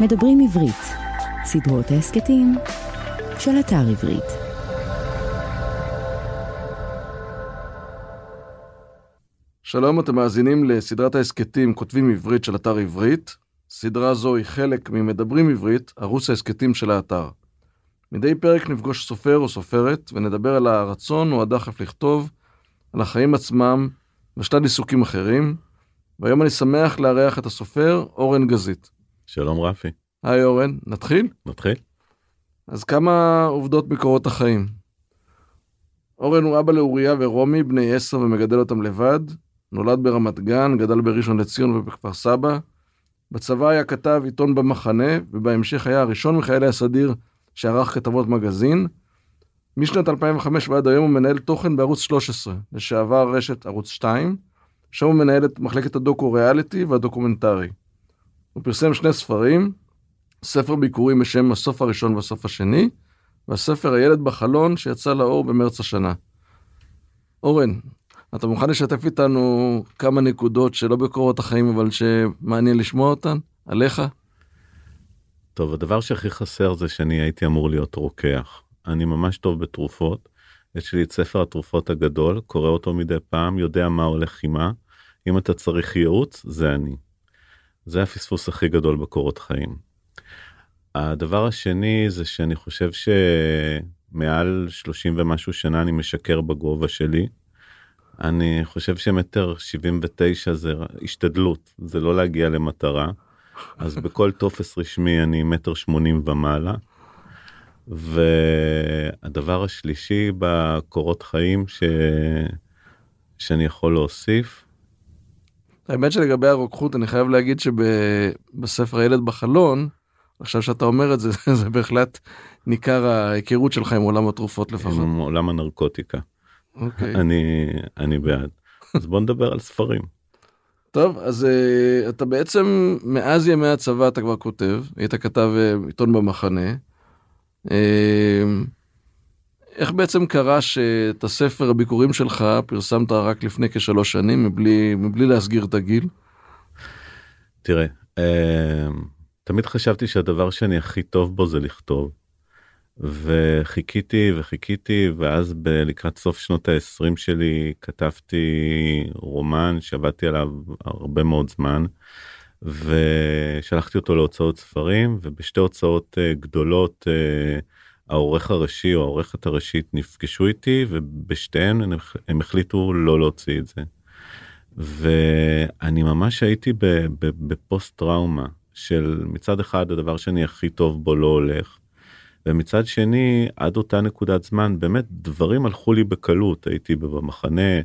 מדברים עברית, סדרות ההסכתים של אתר עברית. שלום, אתם מאזינים לסדרת ההסכתים כותבים עברית של אתר עברית. סדרה זו היא חלק ממדברים עברית, ערוץ ההסכתים של האתר. מדי פרק נפגוש סופר או סופרת ונדבר על הרצון או הדחף לכתוב, על החיים עצמם ושלל עיסוקים אחרים. והיום אני שמח לארח את הסופר אורן גזית. שלום רפי. היי אורן, נתחיל? נתחיל. אז כמה עובדות מקורות החיים. אורן הוא אבא לאוריה ורומי, בני עשר ומגדל אותם לבד. נולד ברמת גן, גדל בראשון לציון ובכפר סבא. בצבא היה כתב עיתון במחנה, ובהמשך היה הראשון מחיילי הסדיר שערך כתבות מגזין. משנת 2005 ועד היום הוא מנהל תוכן בערוץ 13, לשעבר רשת ערוץ 2, שם הוא מנהל את מחלקת הדוקו-ריאליטי והדוקומנטרי. הוא פרסם שני ספרים, ספר ביקורים בשם הסוף הראשון והסוף השני, והספר הילד בחלון שיצא לאור במרץ השנה. אורן, אתה מוכן לשתף איתנו כמה נקודות שלא בקורות החיים אבל שמעניין לשמוע אותן? עליך? טוב, הדבר שהכי חסר זה שאני הייתי אמור להיות רוקח. אני ממש טוב בתרופות. יש לי את ספר התרופות הגדול, קורא אותו מדי פעם, יודע מה הולך עם מה. אם אתה צריך ייעוץ, זה אני. זה הפספוס הכי גדול בקורות חיים. הדבר השני זה שאני חושב שמעל 30 ומשהו שנה אני משקר בגובה שלי. אני חושב שמטר 79 זה השתדלות, זה לא להגיע למטרה. אז בכל טופס רשמי אני מטר 80 ומעלה. והדבר השלישי בקורות חיים ש... שאני יכול להוסיף. האמת שלגבי הרוקחות אני חייב להגיד שבספר הילד בחלון, עכשיו שאתה אומר את זה, זה בהחלט ניכר ההיכרות שלך עם עולם התרופות לפחות. עם עולם הנרקוטיקה. אוקיי. אני, אני בעד. אז בוא נדבר על ספרים. טוב, אז uh, אתה בעצם, מאז ימי הצבא אתה כבר כותב, היית כתב uh, עיתון במחנה. Uh, איך בעצם קרה שאת הספר הביקורים שלך פרסמת רק לפני כשלוש שנים מבלי, מבלי להסגיר את הגיל? תראה, uh, תמיד חשבתי שהדבר שאני הכי טוב בו זה לכתוב. וחיכיתי וחיכיתי ואז לקראת סוף שנות ה-20 שלי כתבתי רומן שעבדתי עליו הרבה מאוד זמן ושלחתי אותו להוצאות ספרים ובשתי הוצאות uh, גדולות uh, העורך הראשי או העורכת הראשית נפגשו איתי ובשתיהן הם, החליטו לא להוציא את זה. ואני ממש הייתי בפוסט טראומה של מצד אחד הדבר שאני הכי טוב בו לא הולך. ומצד שני עד אותה נקודת זמן באמת דברים הלכו לי בקלות הייתי במחנה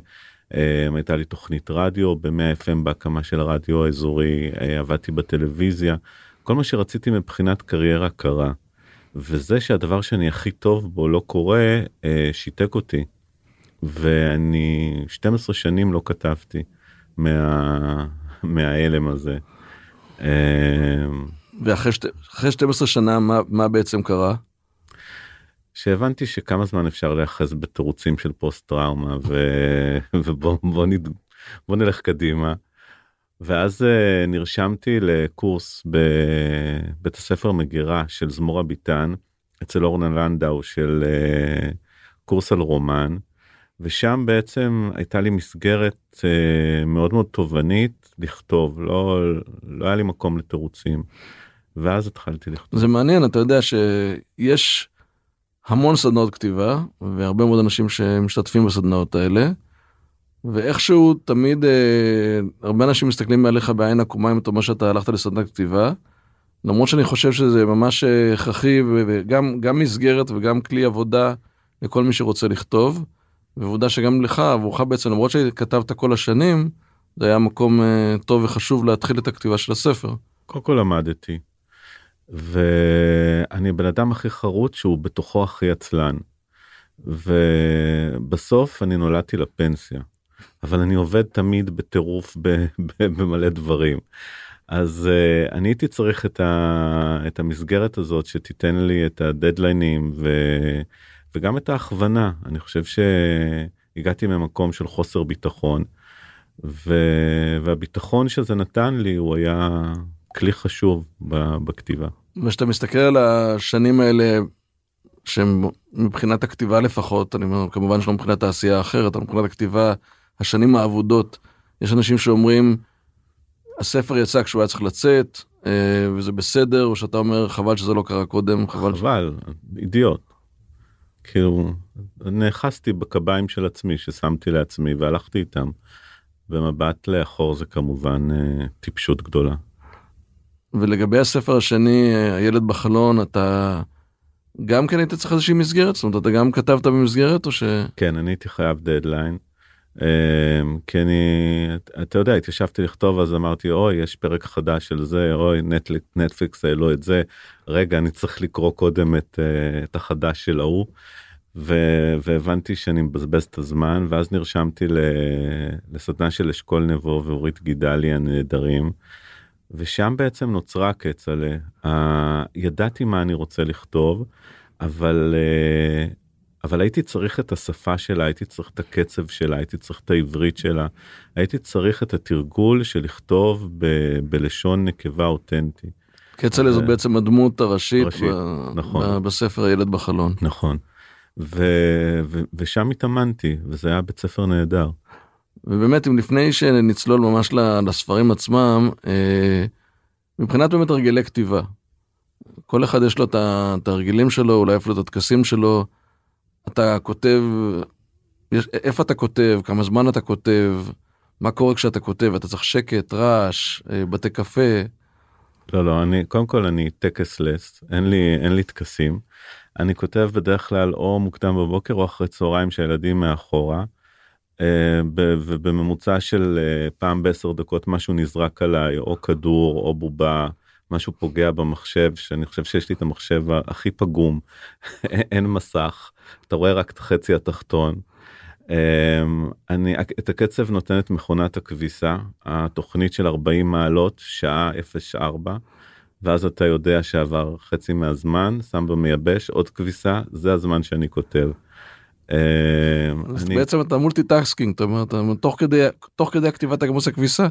הייתה לי תוכנית רדיו ב-100 FM בהקמה של הרדיו האזורי עבדתי בטלוויזיה כל מה שרציתי מבחינת קריירה קרה. וזה שהדבר שאני הכי טוב בו לא קורה שיתק אותי. ואני 12 שנים לא כתבתי מה... מההלם הזה. ואחרי שת... 12 שנה מה, מה בעצם קרה? שהבנתי שכמה זמן אפשר להיאחז בתירוצים של פוסט טראומה ו... ובוא בוא נד... בוא נלך קדימה. ואז uh, נרשמתי לקורס בבית הספר מגירה של זמורה ביטן אצל אורנה לנדאו של uh, קורס על רומן ושם בעצם הייתה לי מסגרת uh, מאוד מאוד תובענית לכתוב לא לא היה לי מקום לתירוצים. ואז התחלתי לכתוב. זה מעניין אתה יודע שיש המון סדנאות כתיבה והרבה מאוד אנשים שמשתתפים בסדנאות האלה. ואיכשהו תמיד אה, הרבה אנשים מסתכלים עליך בעין עקומה אם אתה אומר שאתה הלכת לסדנת כתיבה. למרות שאני חושב שזה ממש הכרחי וגם גם מסגרת וגם כלי עבודה לכל מי שרוצה לכתוב. ועובדה שגם לך עבורך בעצם למרות שכתבת כל השנים זה היה מקום אה, טוב וחשוב להתחיל את הכתיבה של הספר. קודם כל למדתי. ואני בן אדם הכי חרוץ שהוא בתוכו הכי עצלן. ובסוף אני נולדתי לפנסיה. אבל אני עובד תמיד בטירוף במלא דברים. אז uh, אני הייתי צריך את, ה, את המסגרת הזאת שתיתן לי את הדדליינים ו, וגם את ההכוונה. אני חושב שהגעתי ממקום של חוסר ביטחון ו, והביטחון שזה נתן לי הוא היה כלי חשוב בכתיבה. וכשאתה מסתכל על השנים האלה, שהם מבחינת הכתיבה לפחות, אני אומר, כמובן שלא מבחינת העשייה האחרת, אבל מבחינת הכתיבה, השנים האבודות, יש אנשים שאומרים, הספר יצא כשהוא היה צריך לצאת, אה, וזה בסדר, או שאתה אומר, חבל שזה לא קרה קודם, חבל. חבל, ש... אידיוט. כאילו, נאחזתי בקביים של עצמי ששמתי לעצמי והלכתי איתם. במבט לאחור זה כמובן אה, טיפשות גדולה. ולגבי הספר השני, אה, הילד בחלון, אתה גם כן היית צריך איזושהי מסגרת? זאת אומרת, אתה גם כתבת במסגרת או ש... כן, אני הייתי חייב דדליין. אה, כי אני, אתה יודע, התיישבתי לכתוב אז אמרתי אוי יש פרק חדש של זה אוי נטפליקס העלו את זה רגע אני צריך לקרוא קודם את, את החדש של ההוא. והבנתי שאני מבזבז את הזמן ואז נרשמתי לסדנה של אשכול נבו ואורית גידלי הנהדרים. ושם בעצם נוצרה כצל'ה. ידעתי מה אני רוצה לכתוב אבל אה, אבל הייתי צריך את השפה שלה הייתי צריך את הקצב שלה הייתי צריך את העברית שלה הייתי צריך את התרגול של לכתוב ב- בלשון נקבה אותנטי. כצל'ה זאת בעצם הדמות הראשית ראשית, ב- נכון. בספר הילד בחלון. נכון. ו, ו, ושם התאמנתי וזה היה בית ספר נהדר. ובאמת אם לפני שנצלול ממש לספרים עצמם אה, מבחינת באמת הרגלי כתיבה. כל אחד יש לו את ההרגלים שלו אולי אפילו את הטקסים שלו. אתה כותב יש, איפה אתה כותב כמה זמן אתה כותב מה קורה כשאתה כותב אתה צריך שקט רעש אה, בתי קפה. לא לא אני קודם כל אני טקס לס אין לי אין לי טקסים. אני כותב בדרך כלל או מוקדם בבוקר או אחרי צהריים שהילדים מאחורה. אה, ובממוצע של אה, פעם בעשר דקות משהו נזרק עליי או כדור או בובה משהו פוגע במחשב שאני חושב שיש לי את המחשב הכי פגום אין מסך אתה רואה רק את החצי התחתון. אה, אני את הקצב נותנת מכונת הכביסה התוכנית של 40 מעלות שעה 04 ואז אתה יודע שעבר חצי מהזמן שם במייבש עוד כביסה זה הזמן שאני כותב. אה, אז אני... בעצם אתה multitasking אתה אומר אתה תוך כדי תוך כדי הכתיבה אתה גם עושה כביסה.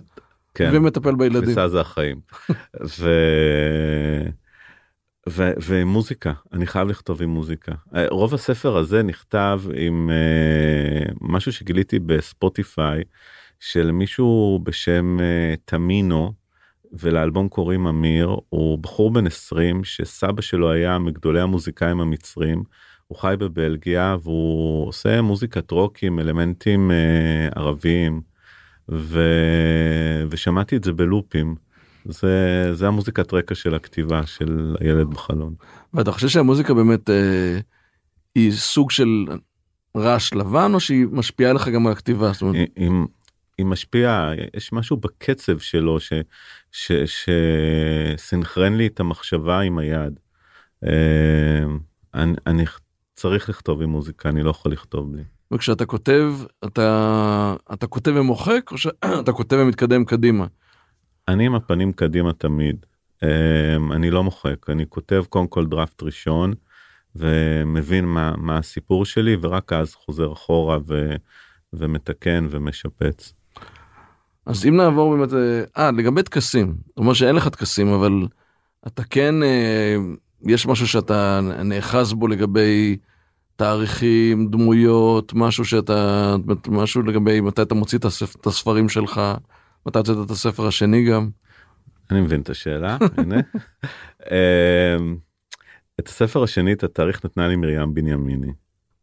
כן, ומטפל בילדים. כביסה זה החיים. ו... ו... ומוזיקה אני חייב לכתוב עם מוזיקה. אה, רוב הספר הזה נכתב עם uh, משהו שגיליתי ב Spotify של מישהו בשם uh, תמינו ולאלבום קוראים אמיר. הוא בחור בן 20 שסבא שלו היה מגדולי המוזיקאים המצרים. הוא חי בבלגיה והוא עושה מוזיקת רוק עם אלמנטים אה, ערביים. ו... ושמעתי את זה בלופים. זה זה המוזיקת רקע של הכתיבה של הילד בחלון. ואתה חושב שהמוזיקה באמת אה, היא סוג של רעש לבן או שהיא משפיעה לך גם על הכתיבה? זאת אומרת... היא, היא משפיעה יש משהו בקצב שלו שסינכרן לי את המחשבה עם היד. אה, אני, אני צריך לכתוב עם מוזיקה אני לא יכול לכתוב בלי. וכשאתה כותב אתה אתה כותב ומוחק או שאתה כותב ומתקדם קדימה. אני עם הפנים קדימה תמיד. אה, אני לא מוחק אני כותב קודם כל דראפט ראשון ומבין מה מה הסיפור שלי ורק אז חוזר אחורה ו, ומתקן ומשפץ. אז אם נעבור באמת, אה, אה לגבי טקסים, זאת אומרת שאין לך טקסים אבל אתה כן, אה, יש משהו שאתה נאחז בו לגבי תאריכים, דמויות, משהו שאתה, משהו לגבי מתי אתה מוציא את הספרים שלך, מתי הוצאת את הספר השני גם. אני מבין את השאלה, הנה. אמ, את הספר השני, את התאריך נתנה לי מרים בנימיני.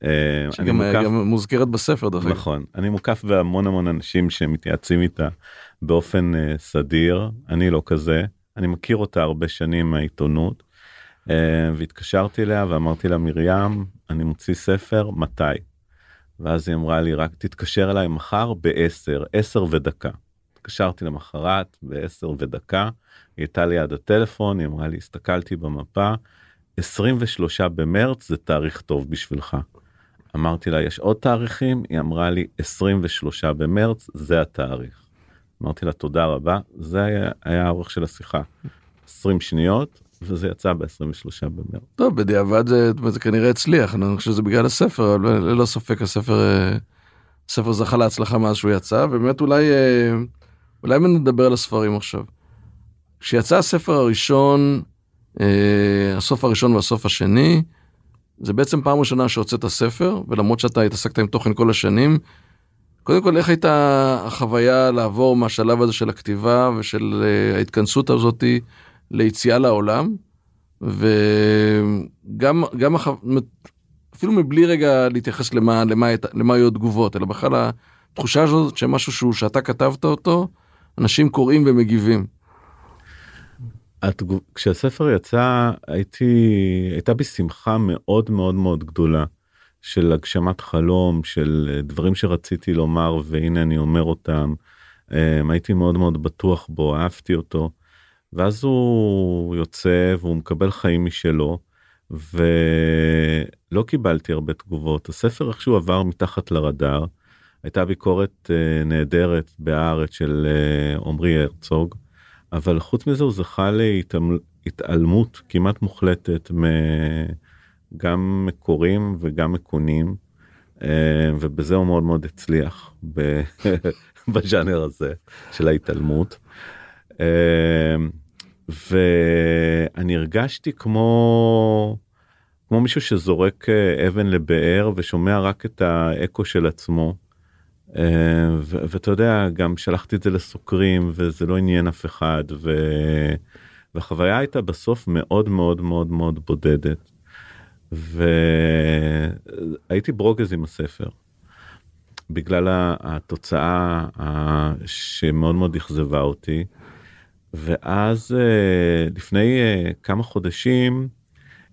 אה, שגם מוקף... גם מוזכרת בספר דרך אגב. נכון אני מוקף בהמון המון אנשים שמתייעצים איתה באופן uh, סדיר אני לא כזה אני מכיר אותה הרבה שנים מהעיתונות uh, והתקשרתי אליה ואמרתי לה מרים אני מוציא ספר מתי. ואז היא אמרה לי רק תתקשר אליי מחר ב-10 10 ודקה. התקשרתי למחרת ב-10 ודקה היא הייתה ליד הטלפון היא אמרה לי הסתכלתי במפה 23 במרץ זה תאריך טוב בשבילך. אמרתי לה יש עוד תאריכים היא אמרה לי 23 במרץ זה התאריך. אמרתי לה תודה רבה זה היה, היה האורך של השיחה 20 שניות וזה יצא ב-23 במרץ. טוב בדיעבד זה, זה כנראה הצליח אני חושב שזה בגלל הספר אבל ללא ספק הספר הספר זכה להצלחה מאז שהוא יצא ובאמת אולי אולי נדבר על הספרים עכשיו. כשיצא הספר הראשון, אה, הסוף הראשון והסוף השני, זה בעצם פעם ראשונה שהוצאת ספר, ולמרות שאתה התעסקת עם תוכן כל השנים, קודם כל איך הייתה החוויה לעבור מהשלב הזה של הכתיבה ושל אה, ההתכנסות הזאתי ליציאה לעולם, וגם גם הח... אפילו מבלי רגע להתייחס למה, למה, למה היו התגובות, אלא בכלל התחושה הזאת שמשהו שהוא, שאתה כתבת אותו, אנשים קוראים ומגיבים. התגוב... כשהספר יצא הייתי הייתה בי שמחה מאוד מאוד מאוד גדולה של הגשמת חלום של דברים שרציתי לומר והנה אני אומר אותם. אמ, הייתי מאוד מאוד בטוח בו אהבתי אותו. ואז הוא יוצא והוא מקבל חיים משלו ולא קיבלתי הרבה תגובות. הספר איכשהו עבר מתחת לרדאר הייתה ביקורת אה, נהדרת בהארץ של אה, עמרי הרצוג. אבל חוץ מזה הוא זכה להתעלמות כמעט מוחלטת גם מקורים וגם מקונים אה, ובזה הוא מאוד מאוד הצליח בז'אנר הזה של ההתעלמות. אה, ואני הרגשתי כמו כמו מישהו שזורק אה, אבן לבאר ושומע רק את האקו של עצמו. אה, ואתה יודע גם שלחתי את זה לסוקרים וזה לא עניין אף אחד ו... והחוויה הייתה בסוף מאוד מאוד מאוד מאוד בודדת. והייתי ברוגז עם הספר. בגלל התוצאה שמאוד מאוד אכזבה אותי. ואז אה, לפני אה, כמה חודשים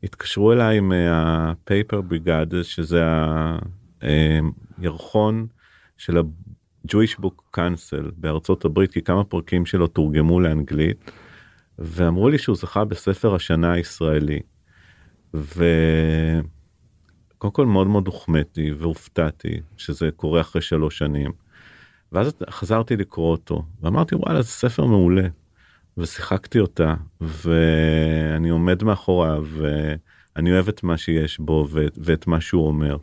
התקשרו אליי מהפייפר בריגד שזה הירחון של ה-Jewish Book Council בארצות הברית כי כמה פרקים שלו תורגמו לאנגלית ואמרו לי שהוא זכה בספר השנה הישראלי. וקודם כל מאוד מאוד הוחמאתי והופתעתי שזה קורה אחרי שלוש שנים. ואז חזרתי לקרוא אותו ואמרתי וואלה זה ספר מעולה. ושיחקתי אותה ואני עומד מאחוריו ואני אוהב את מה שיש בו ואת מה שהוא אומר.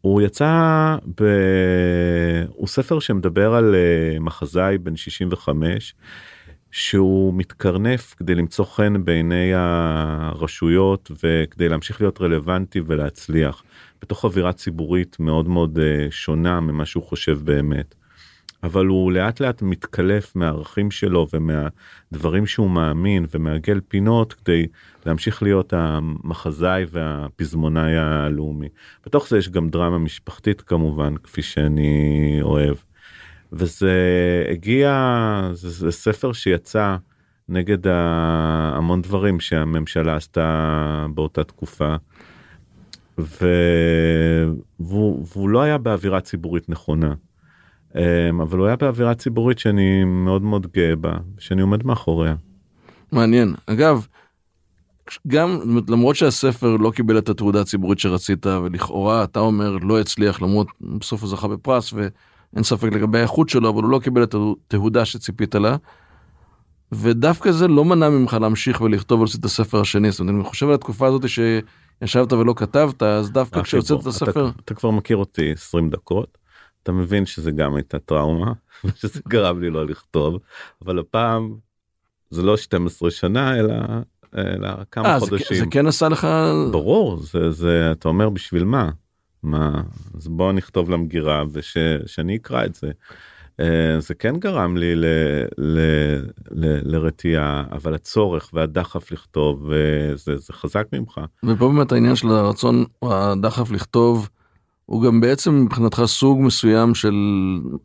הוא יצא ב... הוא ספר שמדבר על uh, מחזאי בן 65 שהוא מתקרנף כדי למצוא חן בעיני הרשויות וכדי להמשיך להיות רלוונטי ולהצליח בתוך אווירה ציבורית מאוד מאוד uh, שונה ממה שהוא חושב באמת. אבל הוא לאט לאט מתקלף מהערכים שלו ומהדברים שהוא מאמין ומעגל פינות כדי להמשיך להיות המחזאי והפזמונאי הלאומי. בתוך זה יש גם דרמה משפחתית כמובן כפי שאני אוהב. וזה הגיע זה, זה ספר שיצא נגד המון דברים שהממשלה עשתה באותה תקופה. והוא, והוא לא היה באווירה ציבורית נכונה. אמ, אבל הוא היה באווירה ציבורית שאני מאוד מאוד גאה בה, שאני עומד מאחוריה. מעניין. אגב, גם למרות שהספר לא קיבל את התעודה הציבורית שרצית ולכאורה אתה אומר לא הצליח למרות בסוף הוא זכה בפרס ואין ספק לגבי האיכות שלו אבל הוא לא קיבל את התהודה שציפית לה. ודווקא זה לא מנע ממך להמשיך ולכתוב על את הספר השני זאת אומרת אני חושב על התקופה הזאת שישבת ולא כתבת אז דווקא כשהוצאת את הספר אתה, אתה כבר מכיר אותי 20 דקות אתה מבין שזה גם הייתה טראומה ושזה גרם לי לא לכתוב אבל הפעם זה לא 12 שנה אלא אלא כמה 아, אה, חודשים. זה, זה כן עשה לך ברור זה זה אתה אומר בשביל מה מה אז בוא נכתוב למגירה ושאני אקרא את זה. אה, זה כן גרם לי ל, ל, ל, לרתיעה אבל הצורך והדחף לכתוב זה, זה חזק ממך. ופה באמת העניין של הרצון הדחף לכתוב הוא גם בעצם מבחינתך סוג מסוים של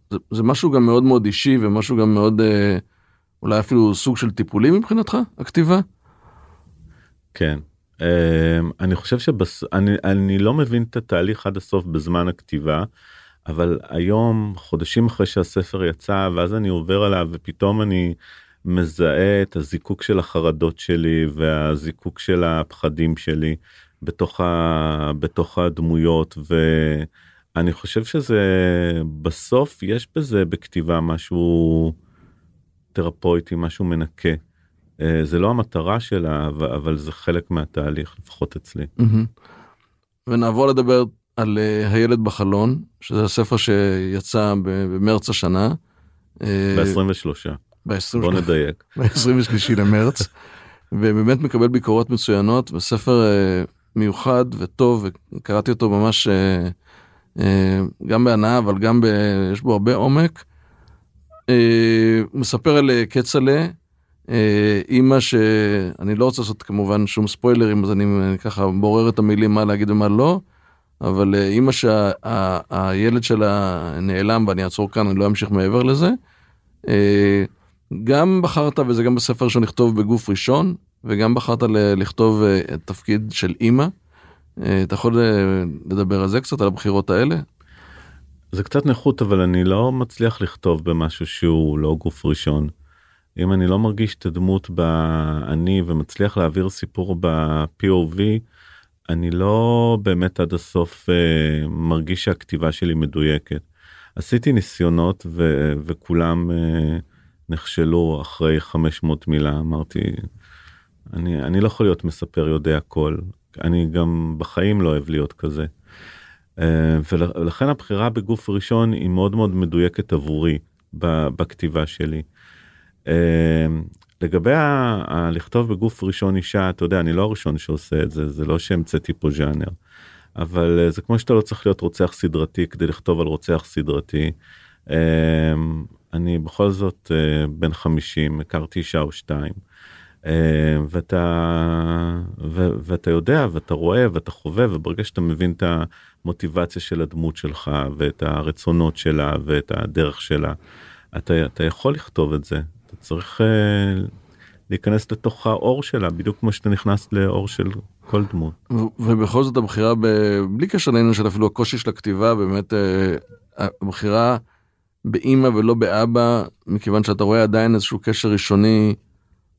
זה, זה משהו גם מאוד מאוד אישי ומשהו גם מאוד אה, אולי אפילו סוג של טיפולי מבחינתך הכתיבה. כן אה, אני חושב שאני אני לא מבין את התהליך עד הסוף בזמן הכתיבה אבל היום חודשים אחרי שהספר יצא ואז אני עובר עליו ופתאום אני מזהה את הזיקוק של החרדות שלי והזיקוק של הפחדים שלי בתוך, ה, בתוך הדמויות ואני חושב שזה בסוף יש בזה בכתיבה משהו תרפויטי משהו מנקה. אה, זה לא המטרה שלה אבל זה חלק מהתהליך לפחות אצלי. ונעבור לדבר על אה, הילד בחלון שזה הספר שיצא במרץ השנה. ב-23. בוא נדייק. ב-23 למרץ, ובאמת מקבל ביקורות מצוינות, וספר אה, מיוחד וטוב, וקראתי אותו ממש אה, אה, גם בהנאה, אבל גם ב... יש בו הרבה עומק. אה, מספר על כצל'ה, אימא שאני לא רוצה לעשות כמובן שום ספוילרים, אז אני, ככה בורר את המילים מה להגיד ומה לא. אבל אימא שהילד שלה נעלם ואני אעצור כאן, אני לא אמשיך מעבר לזה. אה, גם בחרת, וזה גם בספר שנכתוב בגוף ראשון, וגם בחרת לכתוב אה, תפקיד של אימא. אתה יכול לדבר על זה קצת, על הבחירות האלה? זה קצת נכות, אבל אני לא מצליח לכתוב במשהו שהוא לא גוף ראשון. אם אני לא מרגיש את הדמות באני ומצליח להעביר סיפור ב-POV, אני לא באמת עד הסוף uh, מרגיש שהכתיבה שלי מדויקת. עשיתי ניסיונות ו- וכולם uh, נכשלו אחרי 500 מילה אמרתי אני אני לא יכול להיות מספר יודע הכל אני גם בחיים לא אוהב להיות כזה. Uh, ולכן הבחירה בגוף ראשון היא מאוד מאוד מדויקת עבורי בכתיבה שלי. Uh, לגבי ה- ה- לכתוב בגוף ראשון אישה אתה יודע אני לא הראשון שעושה את זה זה לא שהמצאתי פה ז'אנר. אבל uh, זה כמו שאתה לא צריך להיות רוצח סדרתי כדי לכתוב על רוצח סדרתי. אני בכל זאת uh, בן 50 הכרתי אישה או שתיים. Uh, ואתה ו, ואתה יודע ואתה רואה ואתה חווה וברגע שאתה מבין את המוטיבציה של הדמות שלך ואת הרצונות שלה ואת הדרך שלה אתה, אתה יכול לכתוב את זה אתה צריך uh, להיכנס לתוך האור שלה בדיוק כמו שאתה נכנס לאור של כל דמות. ובכל זאת הבחירה ב... בלי קשר לעניין של אפילו הקושי של הכתיבה באמת uh, הבחירה באימא ולא באבא מכיוון שאתה רואה עדיין איזשהו קשר ראשוני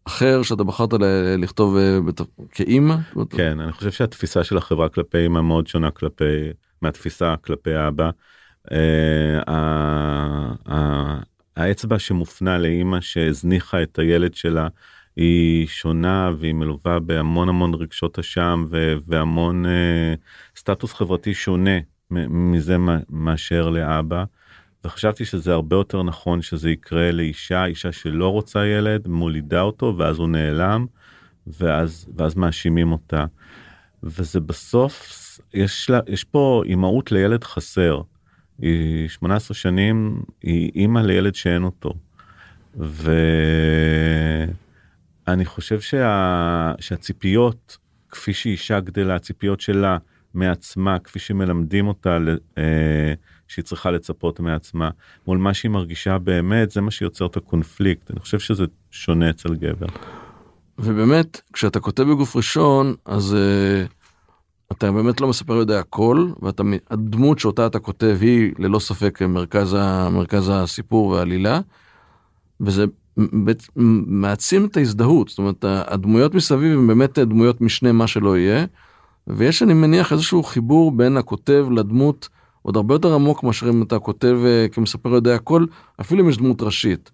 אחר שאתה בחרת לכתוב uh, בת... כאימא. כן אני חושב שהתפיסה של החברה כלפי אימא מאוד שונה כלפי מהתפיסה כלפי אבא. Uh, האצבע שמופנה לאימא שהזניחה את הילד שלה היא שונה והיא מלווה בהמון המון רגשות אשם והמון אה, סטטוס חברתי שונה מזה מאשר לאבא. וחשבתי שזה הרבה יותר נכון שזה יקרה לאישה אישה שלא רוצה ילד מולידה אותו ואז הוא נעלם ואז ואז מאשימים אותה. וזה בסוף יש לה יש פה אימהות לילד חסר היא 18 שנים, היא אימא לילד שאין אותו. ואני חושב שה... שהציפיות, כפי שאישה גדלה, הציפיות שלה מעצמה, כפי שמלמדים אותה אה, שהיא צריכה לצפות מעצמה, מול מה שהיא מרגישה באמת, זה מה שיוצר את הקונפליקט. אני חושב שזה שונה אצל גבר. ובאמת, כשאתה כותב בגוף ראשון, אז... Uh... אתה באמת לא מספר יודע הכל, והדמות שאותה אתה כותב היא ללא ספק מרכז, מרכז הסיפור והעלילה, וזה מעצים את ההזדהות, זאת אומרת הדמויות מסביב הם באמת דמויות משנה מה שלא יהיה, ויש אני מניח איזשהו חיבור בין הכותב לדמות עוד הרבה יותר עמוק מאשר אם אתה כותב אה, כמספר יודע הכל, אפילו אם יש דמות ראשית.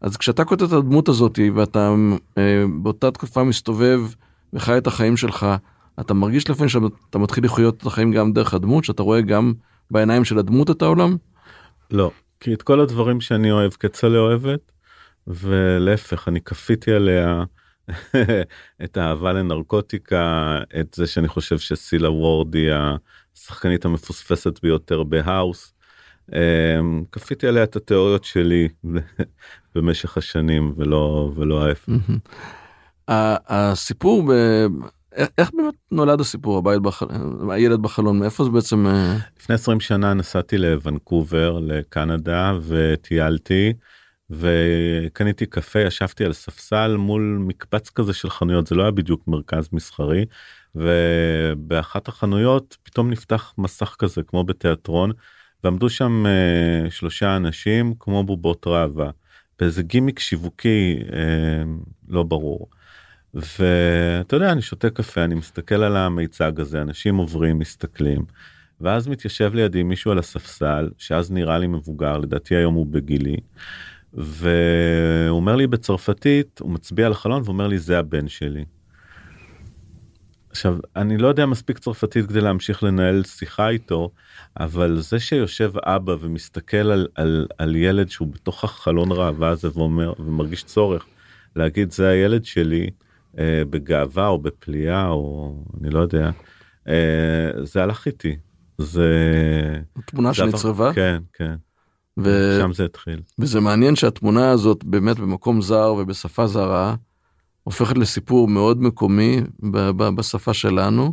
אז כשאתה כותב את הדמות הזאת ואתה אה, באותה תקופה מסתובב וחי את החיים שלך, אתה מרגיש לפעמים שאתה מתחיל לחיות את החיים גם דרך הדמות, שאתה רואה גם בעיניים של הדמות את העולם? לא, כי את כל הדברים שאני אוהב כצלע אוהבת, ולהפך, אני כפיתי עליה את האהבה לנרקוטיקה, את זה שאני חושב שסילה וורד היא השחקנית המפוספסת ביותר בהאוס. אמ, כפיתי עליה את התיאוריות שלי במשך השנים ולא ולא ההפך. הסיפור איך באמת נולד הסיפור הבית בחלון הילד בחלון מאיפה זה בעצם אה? לפני 20 שנה נסעתי לוונקובר לקנדה וטיילתי וקניתי קפה ישבתי על ספסל מול מקבץ כזה של חנויות זה לא היה בדיוק מרכז מסחרי ובאחת החנויות פתאום נפתח מסך כזה כמו בתיאטרון ועמדו שם uh, שלושה אנשים כמו בובות ראווה באיזה גימיק שיווקי uh, לא ברור. ואתה יודע אני שותה קפה אני מסתכל על המיצג הזה אנשים עוברים מסתכלים. ואז מתיישב לידי מישהו על הספסל שאז נראה לי מבוגר לדעתי היום הוא בגילי. והוא אומר לי בצרפתית הוא מצביע על החלון ואומר לי זה הבן שלי. עכשיו אני לא יודע מספיק צרפתית כדי להמשיך לנהל שיחה איתו אבל זה שיושב אבא ומסתכל על, על, על ילד שהוא בתוך החלון ראווה הזה ואומר ומרגיש צורך להגיד זה הילד שלי אה, בגאווה או בפליאה או אני לא יודע אה, זה הלך איתי. זה תמונה שנצרבה? כן כן. ו... שם זה התחיל. וזה מעניין שהתמונה הזאת באמת במקום זר ובשפה זרה הופכת לסיפור מאוד מקומי בשפה שלנו.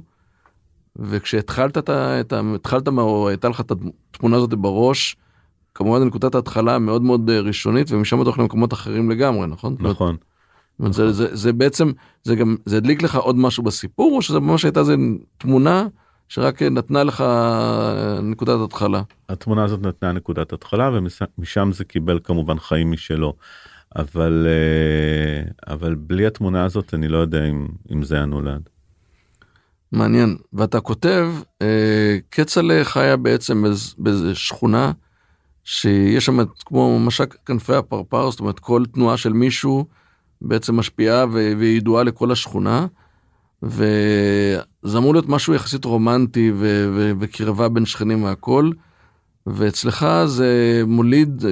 וכשהתחלת את ה... התחלת מה... הייתה לך את התמונה הזאת בראש, כמובן נקודת ההתחלה מאוד מאוד אה, ראשונית ומשם אתה הולך למקומות אחרים לגמרי נכון? נכון אומרת, זה, זה, זה בעצם זה גם זה הדליק לך עוד משהו בסיפור או שזה ממש הייתה איזה תמונה שרק נתנה לך אה, נקודת התחלה. התמונה הזאת נתנה נקודת התחלה ומשם זה קיבל כמובן חיים משלו. אבל אה, אבל בלי התמונה הזאת אני לא יודע אם, אם זה היה נולד. מעניין ואתה כותב אה, כצל'ה חיה בעצם באיז- באיזה שכונה שיש שם כמו משק כנפי הפרפר זאת אומרת כל תנועה של מישהו בעצם משפיעה וידועה לכל השכונה. וזה אמור להיות משהו יחסית רומנטי וקרבה בין שכנים והכל. ואצלך זה מוליד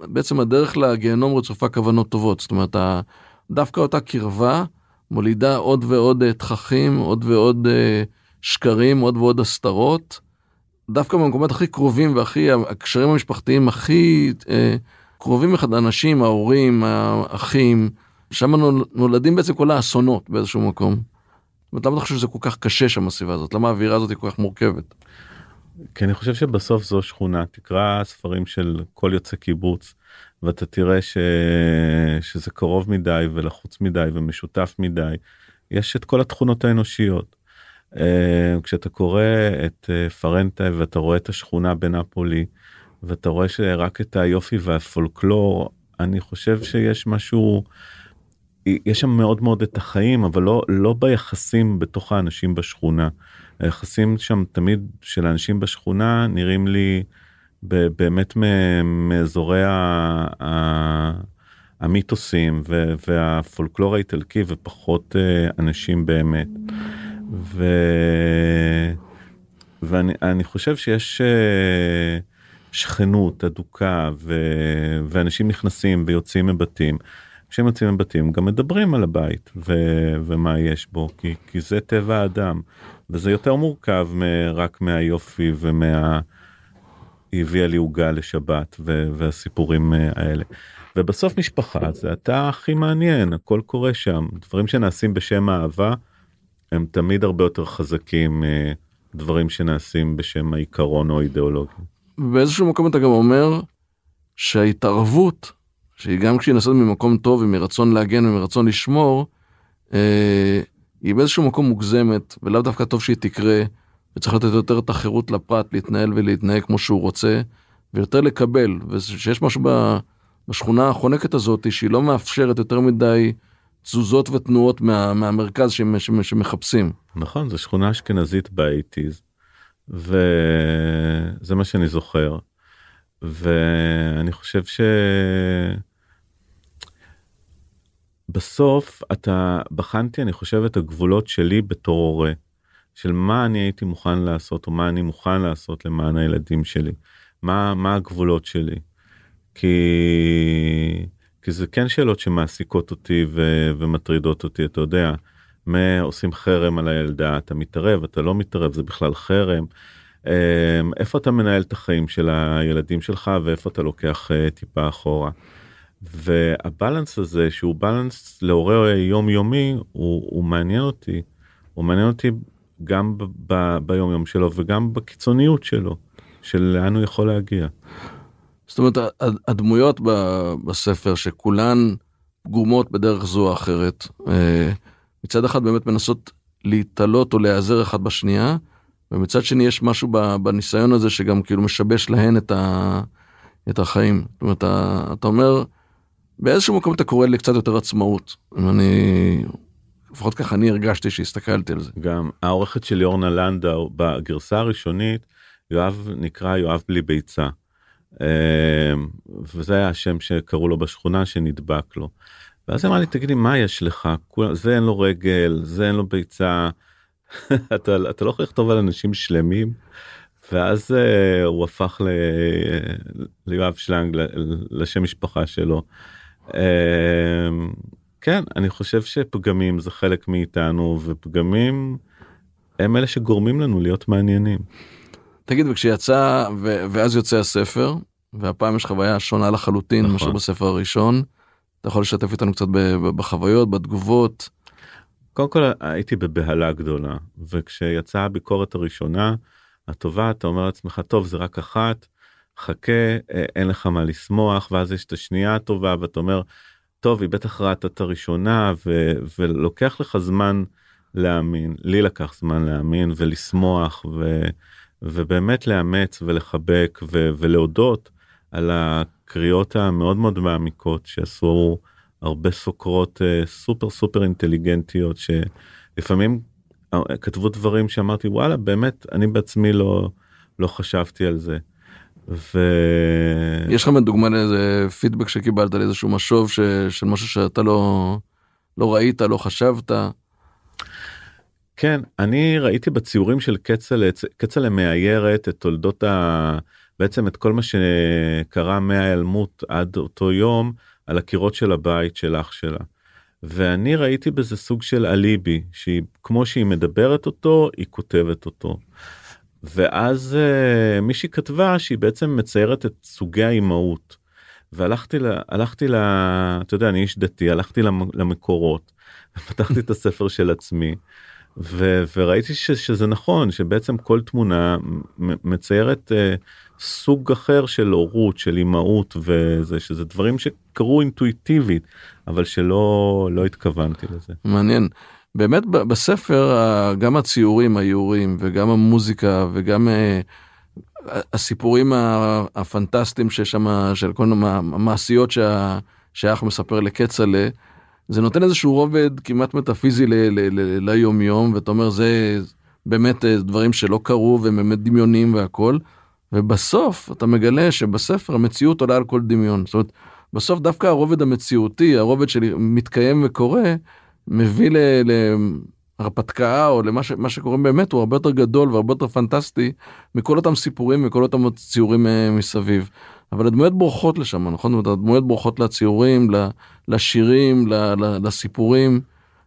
בעצם הדרך לגיהנום רצופה כוונות טובות זאת אומרת דווקא אותה קרבה מולידה עוד ועוד אה, תככים עוד ועוד אה, שקרים עוד ועוד הסתרות. דווקא במקומות הכי קרובים והכי הקשרים המשפחתיים הכי אה, קרובים אחד האנשים ההורים האחים שם נול- נולדים בעצם כל האסונות באיזשהו מקום. זאת אומרת, למה אתה חושב שזה כל כך קשה שם הסביבה הזאת למה האווירה הזאת היא כל כך מורכבת. כי אני חושב שבסוף זו שכונה תקרא ספרים של כל יוצא קיבוץ ואתה תראה ש... שזה קרוב מדי ולחוץ מדי ומשותף מדי יש את כל התכונות האנושיות. אה, כשאתה קורא את אה, פרנטה ואתה רואה את השכונה בנפולי ואתה רואה שרק את היופי והפולקלור אני חושב שיש משהו יש שם מאוד מאוד את החיים אבל לא לא ביחסים בתוך האנשים בשכונה. היחסים שם תמיד של האנשים בשכונה נראים לי באמת מאזורי המיתוסים והפולקלור האיטלקי ופחות אה, אנשים באמת. ו... ואני אני חושב שיש אה, שכנות הדוקה ו... ואנשים נכנסים ויוצאים מבתים. כשהם יוצאים מבתים גם מדברים על הבית ו... ומה יש בו כי, כי זה טבע האדם וזה יותר מורכב רק מהיופי ומה... היא הביאה לי עוגה לשבת ו... והסיפורים אה, האלה. ובסוף משפחה זה אתה הכי מעניין הכל קורה שם דברים שנעשים בשם אהבה הם תמיד הרבה יותר חזקים אה, דברים שנעשים בשם העיקרון או אידיאולוגיה. באיזשהו מקום אתה גם אומר שההתערבות, שהיא גם כשהיא נעשית ממקום טוב ומרצון להגן ומרצון לשמור, אה, היא באיזשהו מקום מוגזמת ולאו דווקא טוב שהיא תקרה וצריך לתת יותר את החירות לפרט להתנהל ולהתנהג כמו שהוא רוצה ויותר לקבל ושיש משהו בשכונה החונקת הזאת שהיא לא מאפשרת יותר מדי תזוזות ותנועות מה, מהמרכז שמ- שמ- שמחפשים. נכון זו שכונה אשכנזית באייטיז וזה מה שאני זוכר ואני חושב שבסוף אתה בחנתי אני חושב את הגבולות שלי בתור הורה של מה אני הייתי מוכן לעשות או מה אני מוכן לעשות למען הילדים שלי מה מה הגבולות שלי כי כי זה כן שאלות שמעסיקות אותי ו, ומטרידות אותי אתה יודע. מה עושים חרם על הילדה אתה מתערב אתה לא מתערב זה בכלל חרם. אמ, איפה אתה מנהל את החיים של הילדים שלך ואיפה אתה לוקח אה, טיפה אחורה. והבלנס הזה שהוא בלנס להורה יומיומי הוא, הוא מעניין אותי. הוא מעניין אותי גם ב, ב, ביום יום שלו וגם בקיצוניות שלו של לאן הוא יכול להגיע. זאת אומרת הדמויות ב- בספר שכולן פגומות בדרך זו או אחרת אה, מצד אחד באמת מנסות להתעלות או להיעזר אחת בשנייה ומצד שני יש משהו בניסיון הזה שגם כאילו משבש להן את, ה, את החיים. זאת אומרת אתה אומר באיזשהו מקום אתה קורא לי קצת יותר עצמאות. אני לפחות ככה אני הרגשתי שהסתכלתי על זה. גם העורכת של אורנה לנדאו בגרסה הראשונית יואב נקרא יואב בלי ביצה. אמ, וזה היה השם שקראו לו בשכונה שנדבק לו. ואז אמרה לי תגיד לי מה יש לך זה אין לו רגל זה אין לו ביצה אתה, אתה לא יכול לכתוב על אנשים שלמים. ואז uh, הוא הפך ל... ליואב שלנג לשם משפחה שלו. Uh, כן אני חושב שפגמים זה חלק מאיתנו ופגמים הם אלה שגורמים לנו להיות מעניינים. תגיד וכשיצא ו- ואז יוצא הספר והפעם יש חוויה שונה לחלוטין נכון. מאשר בספר הראשון. אתה יכול לשתף איתנו קצת בחוויות בתגובות. קודם כל הייתי בבהלה גדולה וכשיצאה הביקורת הראשונה הטובה אתה אומר לעצמך טוב זה רק אחת חכה אה, אין לך מה לשמוח ואז יש את השנייה הטובה ואתה אומר טוב היא בטח ראתה את הראשונה ו- ולוקח לך זמן להאמין לי לקח זמן להאמין ולשמוח ו- ובאמת לאמץ ולחבק ו- ולהודות על הקריאות המאוד מאוד מעמיקות שעשו הרבה סוקרות אה, סופר סופר אינטליגנטיות שלפעמים אה, כתבו דברים שאמרתי וואלה באמת אני בעצמי לא לא חשבתי על זה. ו... יש לך דוגמה לאיזה פידבק שקיבלת על איזשהו משוב ש... של משהו שאתה לא לא ראית לא חשבת. כן אני ראיתי בציורים של כצל'ה כצל'ה מאיירת את תולדות ה... בעצם את כל מה שקרה מההיעלמות עד אותו יום על הקירות של הבית של אח שלה. ואני ראיתי בזה סוג של אליבי שהיא כמו שהיא מדברת אותו היא כותבת אותו. ואז uh, מישהי כתבה שהיא בעצם מציירת את סוגי האימהות. והלכתי ל... הלכתי ל... אתה יודע אני איש דתי הלכתי למקורות פתחתי את הספר של עצמי ו... וראיתי ש... שזה נכון שבעצם כל תמונה מציירת uh, סוג אחר של הורות של אימהות וזה שזה דברים שקרו אינטואיטיבית אבל שלא לא התכוונתי לזה. מעניין. באמת בספר גם הציורים האיורים וגם המוזיקה וגם אה, הסיפורים הפנטסטיים שיש שם של כל המעשיות שהאח מספר לכצל'ה זה נותן איזשהו רובד כמעט מטאפיזי ליום יום ואתה אומר זה באמת אה, דברים שלא קרו והם באמת דמיונים והכל. ובסוף אתה מגלה שבספר המציאות עולה על כל דמיון. זאת אומרת, בסוף דווקא הרובד המציאותי, הרובד שמתקיים וקורה, מביא להרפתקה או למה ש, שקורה באמת הוא הרבה יותר גדול והרבה יותר פנטסטי מכל אותם סיפורים וכל אותם ציורים uh, מסביב. אבל הדמויות בורחות לשם נכון הדמויות בורחות לציורים לשירים לסיפורים.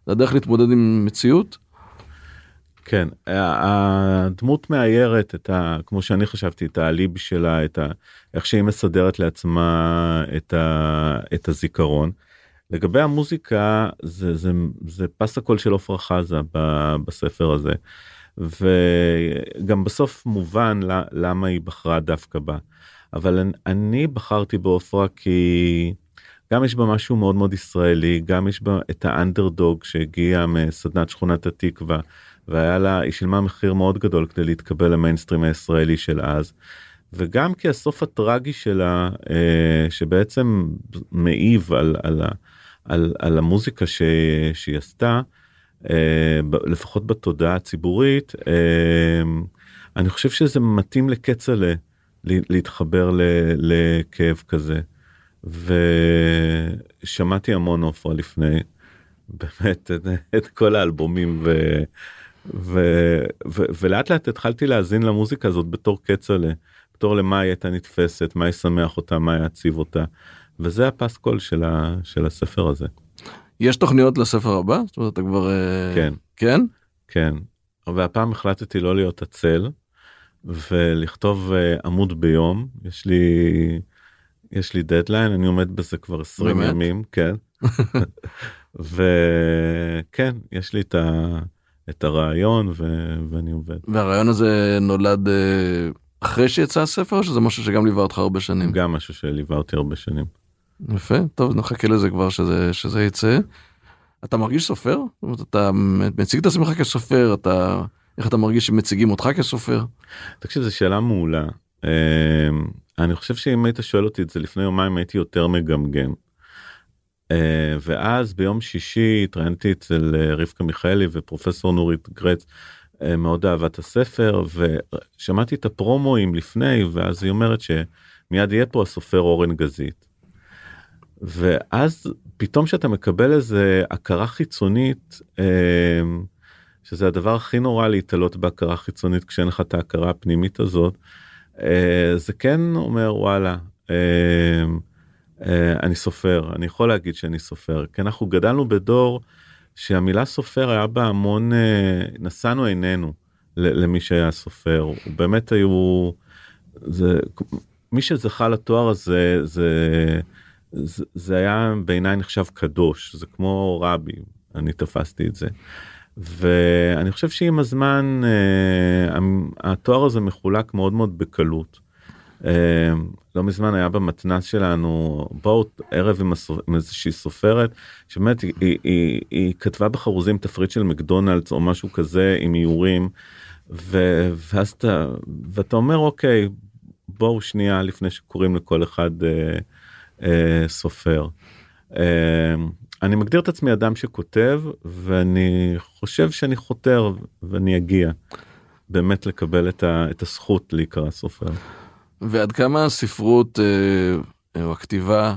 זה הדרך להתמודד עם מציאות. כן הדמות מאיירת את ה... כמו שאני חשבתי את האליבי שלה את ה... איך שהיא מסדרת לעצמה את, ה... את הזיכרון. לגבי המוזיקה זה זה זה פס הקול של עפרה חזה ב... בספר הזה וגם בסוף מובן למה היא בחרה דווקא בה אבל אני בחרתי בעופרה כי גם יש בה משהו מאוד מאוד ישראלי גם יש בה את האנדרדוג שהגיע מסדנת שכונת התקווה. והיה לה היא שילמה מחיר מאוד גדול כדי להתקבל למיינסטרים הישראלי של אז. וגם כי הסוף הטרגי שלה אה, שבעצם מעיב על, על, על, על המוזיקה ש, שהיא עשתה אה, לפחות בתודעה הציבורית אה, אני חושב שזה מתאים לכצל'ה להתחבר ל, לכאב כזה. ושמעתי המון עופרה לפני באמת את, את כל האלבומים ו, ו, ו, ולאט לאט התחלתי להאזין למוזיקה הזאת בתור כצל'ה, בתור למה היא הייתה נתפסת, מה ישמח אותה, מה יעציב אותה, וזה הפסקול של, ה, של הספר הזה. יש תוכניות לספר הבא? זאת אומרת אתה כבר... אה, כן. כן? כן. והפעם החלטתי לא להיות עצל ולכתוב uh, עמוד ביום יש לי יש לי דדליין אני עומד בזה כבר 20 באמת? ימים כן וכן יש לי את ה... את הרעיון ו... ואני עובד. והרעיון הזה נולד אה, אחרי שיצא הספר או שזה משהו שגם ליווה אותך הרבה שנים? גם משהו שליווה אותי הרבה שנים. יפה, טוב נחכה לזה כבר שזה, שזה יצא. אתה מרגיש סופר? אתה מציג את עצמך כסופר, אתה, איך אתה מרגיש שמציגים אותך כסופר? תקשיב, זו שאלה מעולה. אמ, אני חושב שאם היית שואל אותי את זה לפני יומיים הייתי יותר מגמגם. אה, ואז ביום שישי התראיינתי אצל אה, רבקה מיכאלי ופרופסור נורית גרץ אה, מאוד אהבה את הספר ושמעתי את הפרומואים לפני ואז היא אומרת שמיד יהיה פה הסופר אורן גזית. ואז פתאום שאתה מקבל איזה הכרה חיצונית שזה הדבר הכי נורא להתעלות בהכרה חיצונית כשאין לך את ההכרה הפנימית הזאת, אה, זה כן אומר וואלה, אה, אה, אני סופר, אני יכול להגיד שאני סופר, כי אנחנו גדלנו בדור שהמילה סופר היה בה המון, נשאנו עינינו למי שהיה סופר, באמת היו, זה, מי שזכה לתואר הזה, זה, זה, היה בעיניי נחשב קדוש, זה כמו רבי, אני תפסתי את זה. ואני חושב שעם הזמן uh, התואר הזה מחולק מאוד מאוד בקלות. Uh, לא מזמן היה במתנ"ס שלנו בואו ערב עם, הסופ... עם איזושהי סופרת שבאמת היא, היא, היא, היא כתבה בחרוזים תפריט של מקדונלדס או משהו כזה עם איורים ו... ואז אתה ואתה אומר אוקיי בואו שנייה לפני שקוראים לכל אחד uh, סופר. Uh, אני מגדיר את עצמי אדם שכותב ואני חושב שאני חותר ואני אגיע באמת לקבל את, ה, את הזכות להיקרא סופר. ועד כמה הספרות אה, או הכתיבה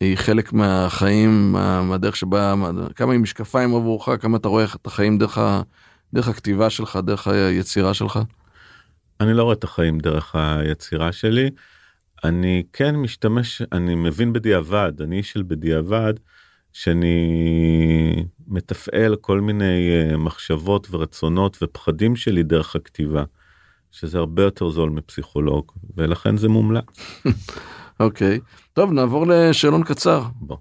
היא חלק מהחיים, מהדרך שבה, כמה היא משקפיים עבורך, כמה אתה רואה את החיים דרך, ה, דרך הכתיבה שלך, דרך היצירה שלך? אני לא רואה את החיים דרך היצירה שלי. אני כן משתמש, אני מבין בדיעבד, אני איש של בדיעבד. שאני מתפעל כל מיני אה, מחשבות ורצונות ופחדים שלי דרך הכתיבה, שזה הרבה יותר זול מפסיכולוג, ולכן זה מומלץ. אוקיי, okay. טוב נעבור לשאלון קצר. בוא.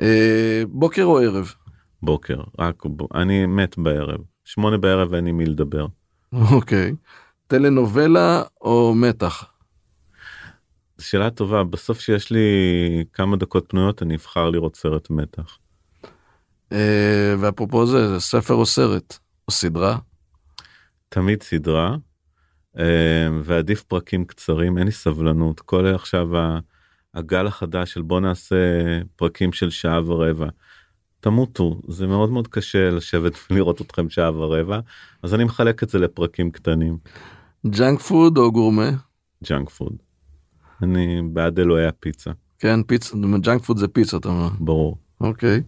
אה, בוקר או ערב? בוקר, רק ב... אני מת בערב, שמונה בערב אין עם מי לדבר. אוקיי, okay. טלנובלה או מתח? שאלה טובה בסוף שיש לי כמה דקות פנויות אני אבחר לראות סרט מתח. אה, ואפרופו זה, זה ספר או סרט או סדרה? תמיד סדרה אה, ועדיף פרקים קצרים אין לי סבלנות כל עכשיו הגל החדש של בוא נעשה פרקים של שעה ורבע. תמותו זה מאוד מאוד קשה לשבת ולראות אתכם שעה ורבע אז אני מחלק את זה לפרקים קטנים. ג'אנק פוד או גורמה? ג'אנק פוד. אני בעד אלוהי הפיצה. כן, פיצה, ג'אנק פוד זה פיצה, אתה אומר. ברור. אוקיי.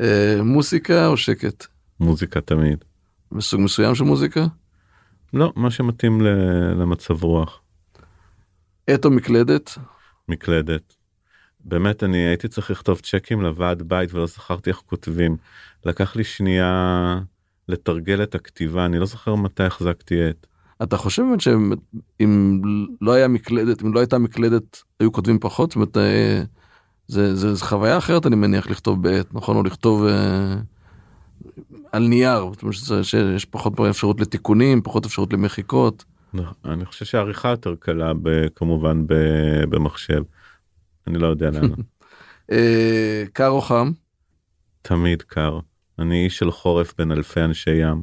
אה, מוסיקה או שקט? מוזיקה תמיד. מסוג מסוים של מוזיקה? לא, מה שמתאים ל... למצב רוח. עט או מקלדת? מקלדת. באמת אני הייתי צריך לכתוב צ'קים לוועד בית ולא זכרתי איך כותבים. לקח לי שנייה לתרגל את הכתיבה, אני לא זוכר מתי החזקתי עט. אתה חושב באמת שאם לא היה מקלדת, אם לא הייתה מקלדת, היו כותבים פחות? זאת אומרת, אה, זה, זה, זה חוויה אחרת אני מניח לכתוב בעט, נכון? או לכתוב אה, על נייר, זאת אומרת שיש פחות אפשרות לתיקונים, פחות אפשרות למחיקות. נכון, אני חושב שהעריכה יותר קלה ב, כמובן ב, במחשב. אני לא יודע לאן. אה, קר או חם? תמיד קר. אני איש של חורף בין אלפי אנשי ים.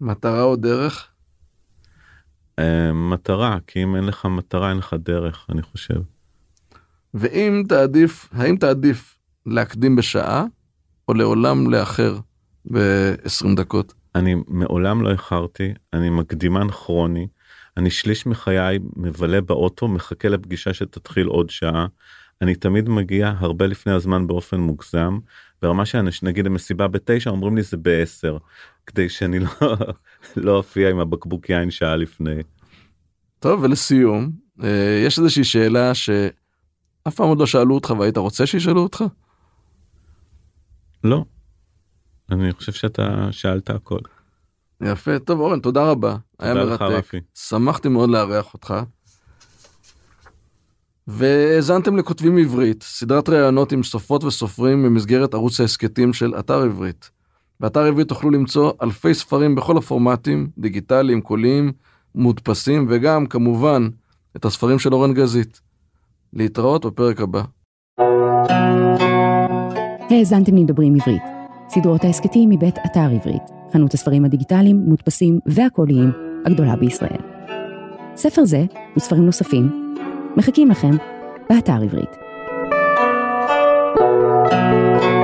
מטרה או דרך? אה, מטרה כי אם אין לך מטרה אין לך דרך אני חושב. ואם תעדיף האם תעדיף להקדים בשעה או לעולם לאחר ב-20 דקות. אני מעולם לא איחרתי אני מקדימן כרוני אני שליש מחיי מבלה באוטו מחכה לפגישה שתתחיל עוד שעה. אני תמיד מגיע הרבה לפני הזמן באופן מוגזם ברמה שאנשים נגיד המסיבה בתשע אומרים לי זה בעשר כדי שאני לא לא אופיע עם הבקבוק יין שעה לפני. טוב ולסיום אה, יש איזושהי שאלה שאף פעם עוד לא שאלו אותך והיית רוצה שישאלו אותך? לא. אני חושב שאתה שאלת הכל. יפה טוב אורן תודה רבה תודה היה מרתק לך, שמחתי מאוד לארח אותך. והאזנתם לכותבים עברית סדרת ראיונות עם סופרות וסופרים במסגרת ערוץ ההסכתים של אתר עברית. באתר עברית תוכלו למצוא אלפי ספרים בכל הפורמטים, דיגיטליים, קוליים, מודפסים, וגם, כמובן, את הספרים של אורן גזית. להתראות בפרק הבא. האזנתם לדברים עברית, סדרות ההסכתים מבית אתר עברית, חנות הספרים הדיגיטליים, מודפסים והקוליים הגדולה בישראל. ספר זה וספרים נוספים מחכים לכם באתר עברית. thank you